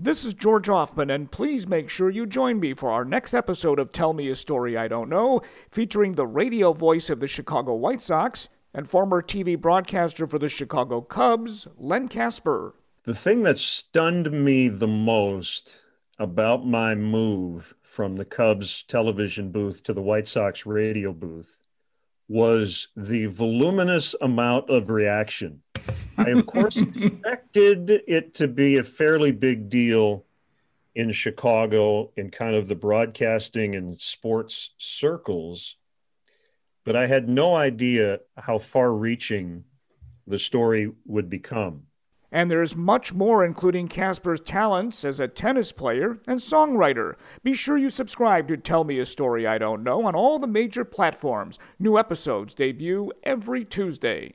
This is George Hoffman, and please make sure you join me for our next episode of Tell Me a Story I Don't Know, featuring the radio voice of the Chicago White Sox and former TV broadcaster for the Chicago Cubs, Len Kasper. The thing that stunned me the most about my move from the Cubs television booth to the White Sox radio booth was the voluminous amount of reaction I, of course, expected it to be a fairly big deal in Chicago in kind of the broadcasting and sports circles, but I had no idea how far reaching the story would become. And there's much more, including Kasper's talents as a tennis player and songwriter. Be sure you subscribe to Tell Me a Story I Don't Know on all the major platforms. New episodes debut every Tuesday.